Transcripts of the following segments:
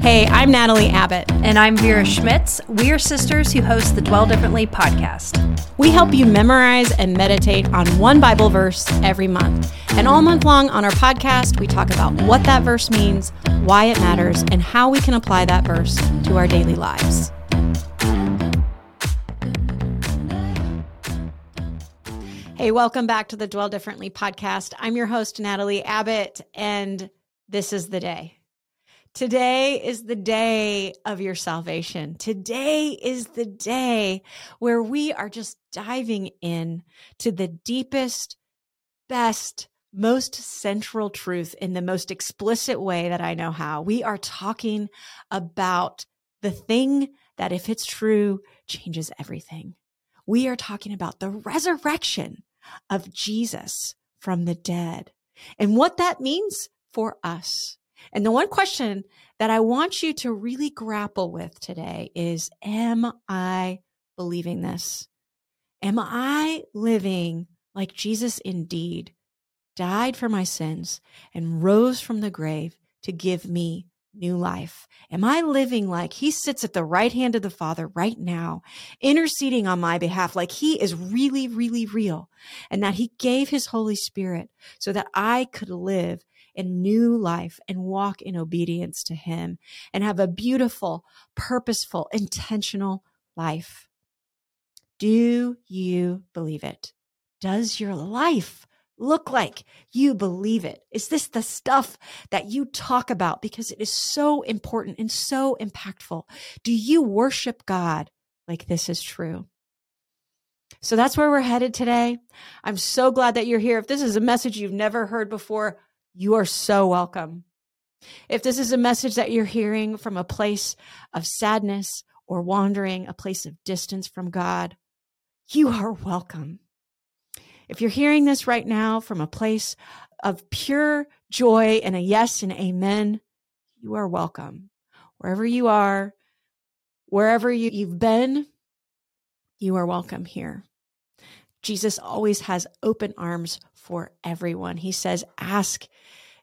Hey, I'm Natalie Abbott. And I'm Vera Schmitz. We are sisters who host the Dwell Differently podcast. We help you memorize and meditate on one Bible verse every month. And all month long on our podcast, we talk about what that verse means, why it matters, and how we can apply that verse to our daily lives. Hey, welcome back to the Dwell Differently podcast. I'm your host, Natalie Abbott, and this is the day. Today is the day of your salvation. Today is the day where we are just diving in to the deepest, best, most central truth in the most explicit way that I know how. We are talking about the thing that, if it's true, changes everything. We are talking about the resurrection of Jesus from the dead and what that means for us. And the one question that I want you to really grapple with today is Am I believing this? Am I living like Jesus indeed died for my sins and rose from the grave to give me new life? Am I living like he sits at the right hand of the Father right now, interceding on my behalf, like he is really, really real, and that he gave his Holy Spirit so that I could live in new life and walk in obedience to Him and have a beautiful, purposeful, intentional life. Do you believe it? Does your life look like you believe it? Is this the stuff that you talk about because it is so important and so impactful? Do you worship God like this is true? So that's where we're headed today. I'm so glad that you're here. If this is a message you've never heard before, you are so welcome. If this is a message that you're hearing from a place of sadness or wandering, a place of distance from God, you are welcome. If you're hearing this right now from a place of pure joy and a yes and amen, you are welcome. Wherever you are, wherever you, you've been, you are welcome here. Jesus always has open arms for everyone. He says, Ask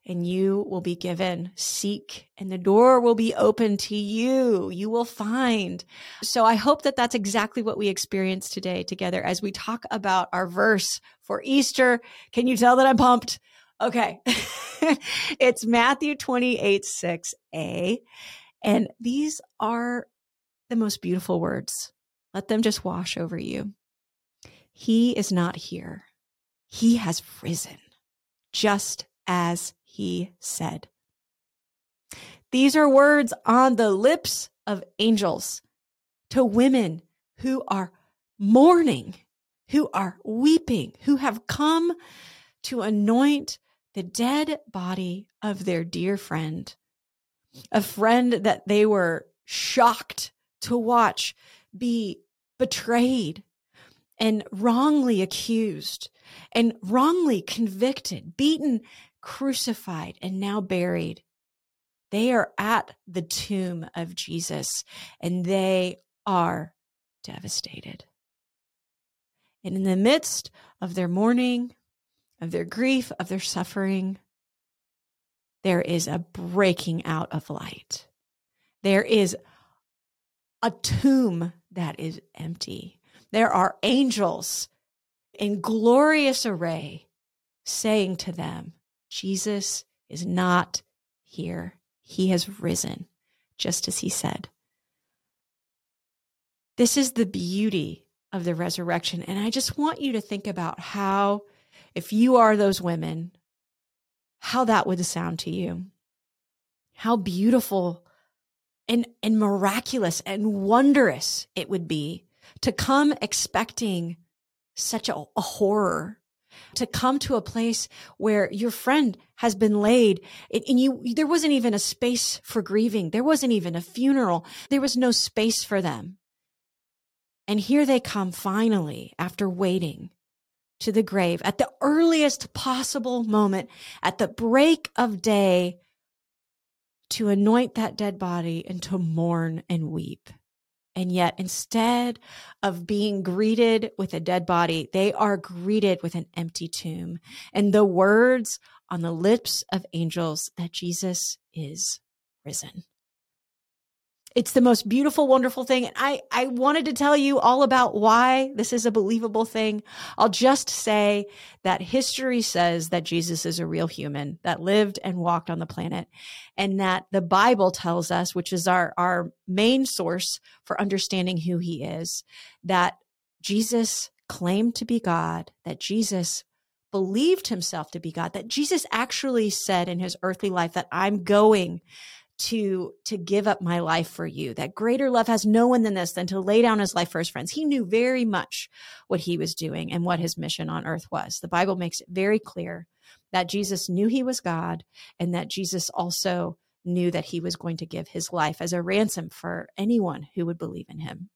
and you will be given. Seek and the door will be open to you. You will find. So I hope that that's exactly what we experience today together as we talk about our verse for Easter. Can you tell that I'm pumped? Okay. it's Matthew 28 6a. And these are the most beautiful words. Let them just wash over you. He is not here. He has risen, just as he said. These are words on the lips of angels to women who are mourning, who are weeping, who have come to anoint the dead body of their dear friend, a friend that they were shocked to watch be betrayed and wrongly accused and wrongly convicted, beaten, crucified, and now buried. They are at the tomb of Jesus and they are devastated. And in the midst of their mourning, of their grief, of their suffering, there is a breaking out of light. There is a tomb that is empty. There are angels in glorious array saying to them, Jesus is not here. He has risen, just as he said. This is the beauty of the resurrection. And I just want you to think about how, if you are those women, how that would sound to you. How beautiful and, and miraculous and wondrous it would be to come expecting such a, a horror to come to a place where your friend has been laid and you there wasn't even a space for grieving. There wasn't even a funeral. There was no space for them. And here they come finally after waiting to the grave at the earliest possible moment at the break of day to anoint that dead body and to mourn and weep and yet, instead of being greeted with a dead body, they are greeted with an empty tomb and the words on the lips of angels that Jesus is risen. It's the most beautiful, wonderful thing. And I, I wanted to tell you all about why this is a believable thing. I'll just say that history says that Jesus is a real human that lived and walked on the planet and that the Bible tells us, which is our, our main source for understanding who he is, that Jesus claimed to be God, that Jesus believed himself to be God, that Jesus actually said in his earthly life that I'm going to to give up my life for you that greater love has no one than this than to lay down his life for his friends he knew very much what he was doing and what his mission on earth was the bible makes it very clear that jesus knew he was god and that jesus also knew that he was going to give his life as a ransom for anyone who would believe in him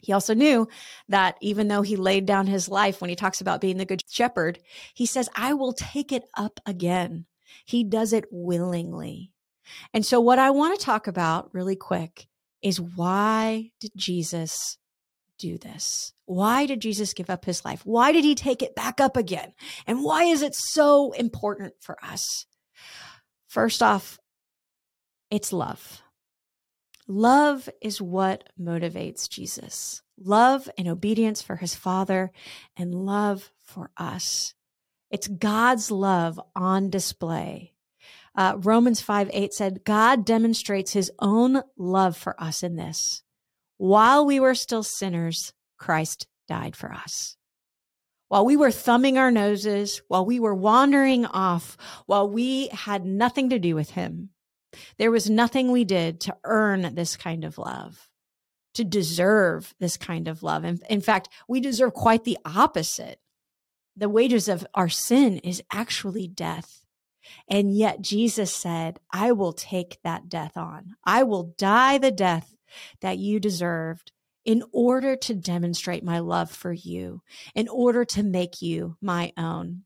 he also knew that even though he laid down his life when he talks about being the good shepherd, he says, I will take it up again. He does it willingly. And so, what I want to talk about really quick is why did Jesus do this? Why did Jesus give up his life? Why did he take it back up again? And why is it so important for us? First off, it's love. Love is what motivates Jesus. Love and obedience for his Father and love for us. It's God's love on display uh, Romans 5 8 said, God demonstrates his own love for us in this. While we were still sinners, Christ died for us. While we were thumbing our noses, while we were wandering off, while we had nothing to do with him, there was nothing we did to earn this kind of love, to deserve this kind of love. In, in fact, we deserve quite the opposite. The wages of our sin is actually death. And yet Jesus said, I will take that death on. I will die the death that you deserved in order to demonstrate my love for you, in order to make you my own.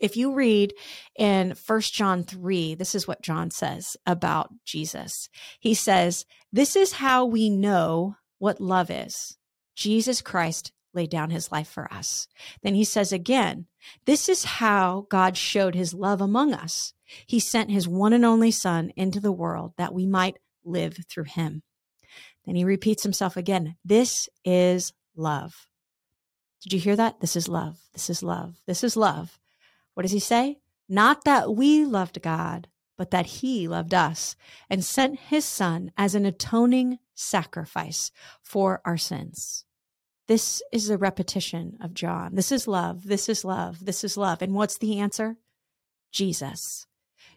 If you read in First John 3, this is what John says about Jesus. He says, This is how we know what love is. Jesus Christ laid down his life for us. Then he says again, this is how God showed his love among us. He sent his one and only son into the world that we might live through him. Then he repeats himself again. This is love. Did you hear that? This is love. This is love. This is love. What does he say? Not that we loved God, but that he loved us and sent his son as an atoning sacrifice for our sins. This is a repetition of John. This is love. This is love. This is love. And what's the answer? Jesus.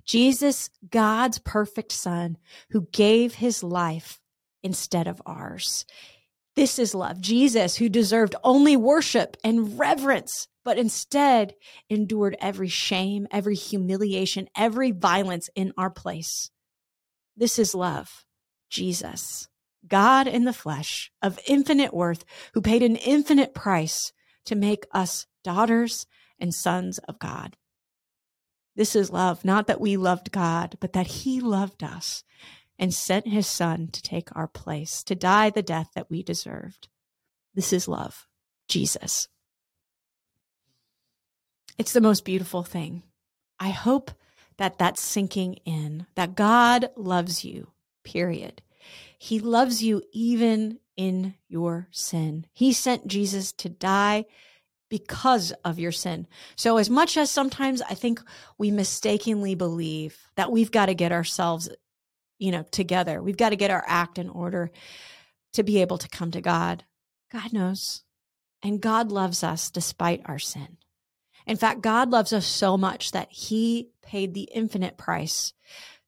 Jesus, God's perfect son who gave his life instead of ours. This is love. Jesus, who deserved only worship and reverence, but instead endured every shame, every humiliation, every violence in our place. This is love. Jesus. God in the flesh of infinite worth, who paid an infinite price to make us daughters and sons of God. This is love, not that we loved God, but that He loved us and sent His Son to take our place, to die the death that we deserved. This is love, Jesus. It's the most beautiful thing. I hope that that's sinking in, that God loves you, period. He loves you even in your sin. He sent Jesus to die because of your sin. So, as much as sometimes I think we mistakenly believe that we've got to get ourselves, you know, together, we've got to get our act in order to be able to come to God, God knows. And God loves us despite our sin. In fact, God loves us so much that He paid the infinite price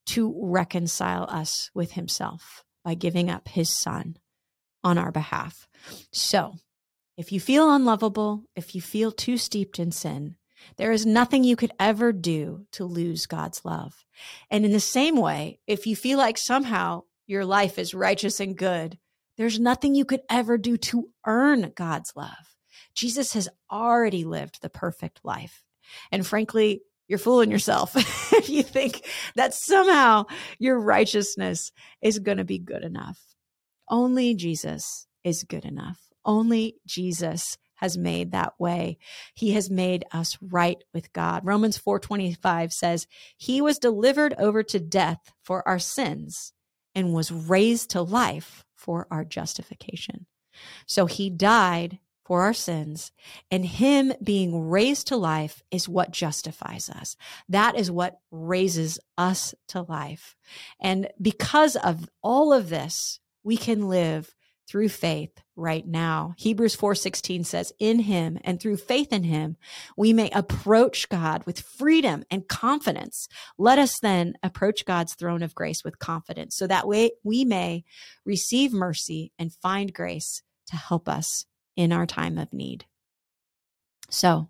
to reconcile us with Himself by giving up his son on our behalf. So, if you feel unlovable, if you feel too steeped in sin, there is nothing you could ever do to lose God's love. And in the same way, if you feel like somehow your life is righteous and good, there's nothing you could ever do to earn God's love. Jesus has already lived the perfect life. And frankly, you're fooling yourself if you think that somehow your righteousness is going to be good enough. Only Jesus is good enough. Only Jesus has made that way. He has made us right with God. Romans 4:25 says, "He was delivered over to death for our sins and was raised to life for our justification. So he died for our sins, and him being raised to life is what justifies us. That is what raises us to life. And because of all of this, we can live through faith right now. Hebrews 4:16 says, "In him and through faith in him, we may approach God with freedom and confidence. Let us then approach God's throne of grace with confidence, so that way we may receive mercy and find grace to help us in our time of need." So,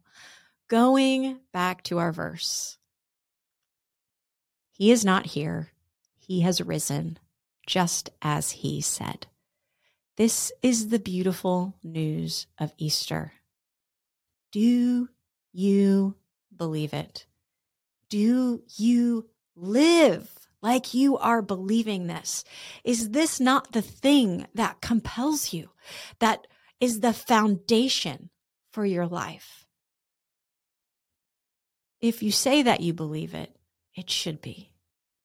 going back to our verse. He is not here. He has risen, just as he said. This is the beautiful news of Easter. Do you believe it? Do you live like you are believing this? Is this not the thing that compels you, that is the foundation for your life? If you say that you believe it, it should be.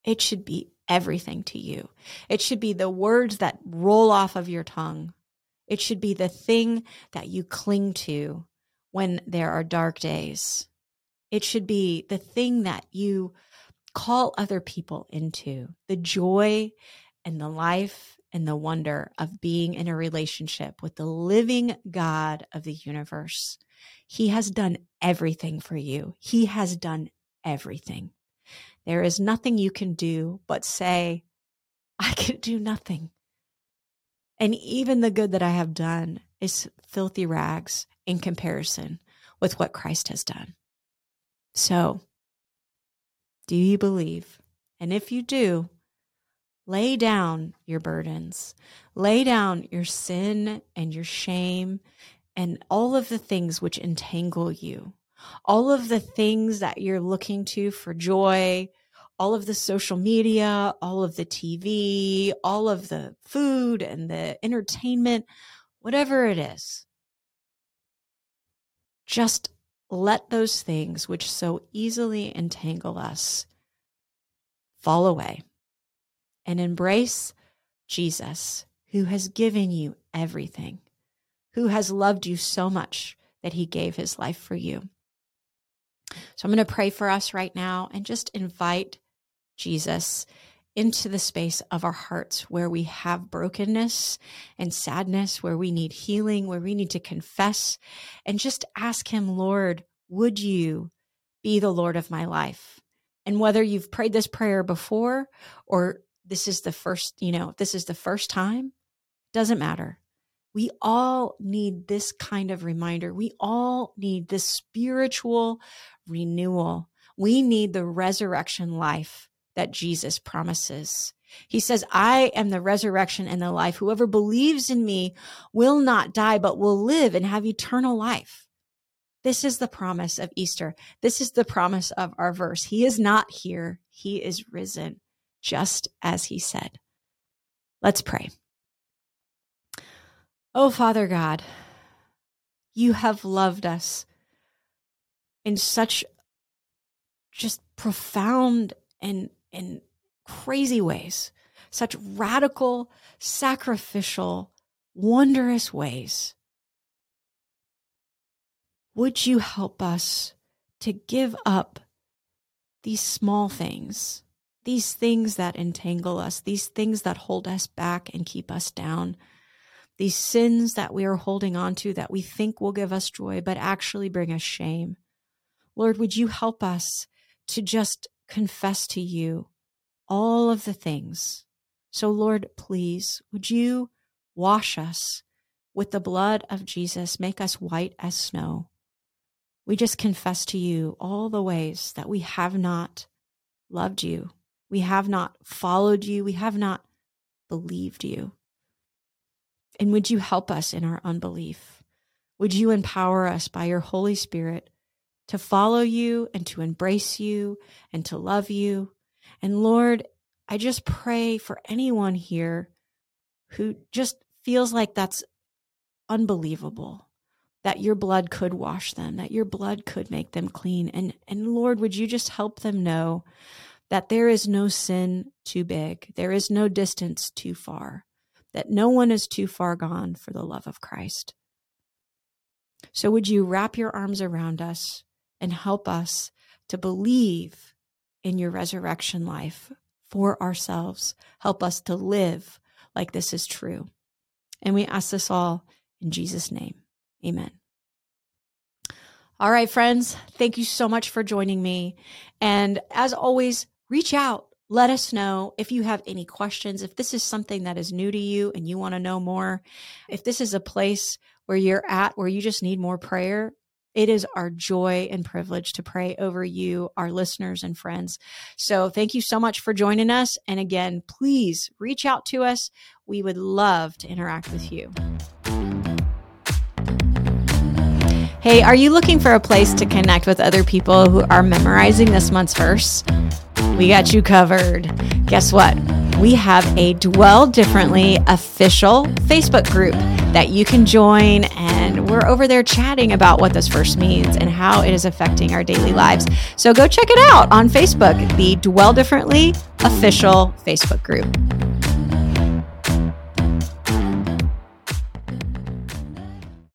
It should be everything to you. It should be the words that roll off of your tongue. It should be the thing that you cling to when there are dark days. It should be the thing that you call other people into the joy and the life and the wonder of being in a relationship with the living God of the universe. He has done everything for you. He has done everything. There is nothing you can do but say, I can do nothing. And even the good that I have done is filthy rags in comparison with what Christ has done. So, do you believe? And if you do, lay down your burdens, lay down your sin and your shame and all of the things which entangle you. All of the things that you're looking to for joy, all of the social media, all of the TV, all of the food and the entertainment, whatever it is. Just let those things which so easily entangle us fall away and embrace Jesus, who has given you everything, who has loved you so much that he gave his life for you. So I'm going to pray for us right now and just invite Jesus into the space of our hearts where we have brokenness and sadness, where we need healing, where we need to confess, and just ask Him, Lord, would you be the Lord of my life? And whether you've prayed this prayer before or this is the first, you know, this is the first time, doesn't matter. We all need this kind of reminder. We all need this spiritual renewal. We need the resurrection life that Jesus promises. He says, I am the resurrection and the life. Whoever believes in me will not die, but will live and have eternal life. This is the promise of Easter. This is the promise of our verse. He is not here. He is risen, just as he said. Let's pray. Oh, Father God, you have loved us in such just profound and, and crazy ways, such radical, sacrificial, wondrous ways. Would you help us to give up these small things, these things that entangle us, these things that hold us back and keep us down? these sins that we are holding on to that we think will give us joy, but actually bring us shame. Lord, would you help us to just confess to you all of the things? So, Lord, please, would you wash us with the blood of Jesus, make us white as snow? We just confess to you all the ways that we have not loved you, we have not followed you, we have not believed you. And would you help us in our unbelief? Would you empower us by your Holy Spirit to follow you and to embrace you and to love you? And Lord, I just pray for anyone here who just feels like that's unbelievable that your blood could wash them that your blood could make them clean and and lord would you just help them know that there is no sin too big, there is no distance too far, that no one is too far gone for the love of Christ. So, would you wrap your arms around us and help us to believe in your resurrection life for ourselves? Help us to live like this is true. And we ask this all in Jesus' name. Amen. All right, friends, thank you so much for joining me. And as always, reach out. Let us know if you have any questions, if this is something that is new to you and you want to know more, if this is a place where you're at where you just need more prayer. It is our joy and privilege to pray over you, our listeners and friends. So thank you so much for joining us. And again, please reach out to us. We would love to interact with you. Hey, are you looking for a place to connect with other people who are memorizing this month's verse? We got you covered. Guess what? We have a Dwell Differently official Facebook group that you can join. And we're over there chatting about what this verse means and how it is affecting our daily lives. So go check it out on Facebook, the Dwell Differently official Facebook group.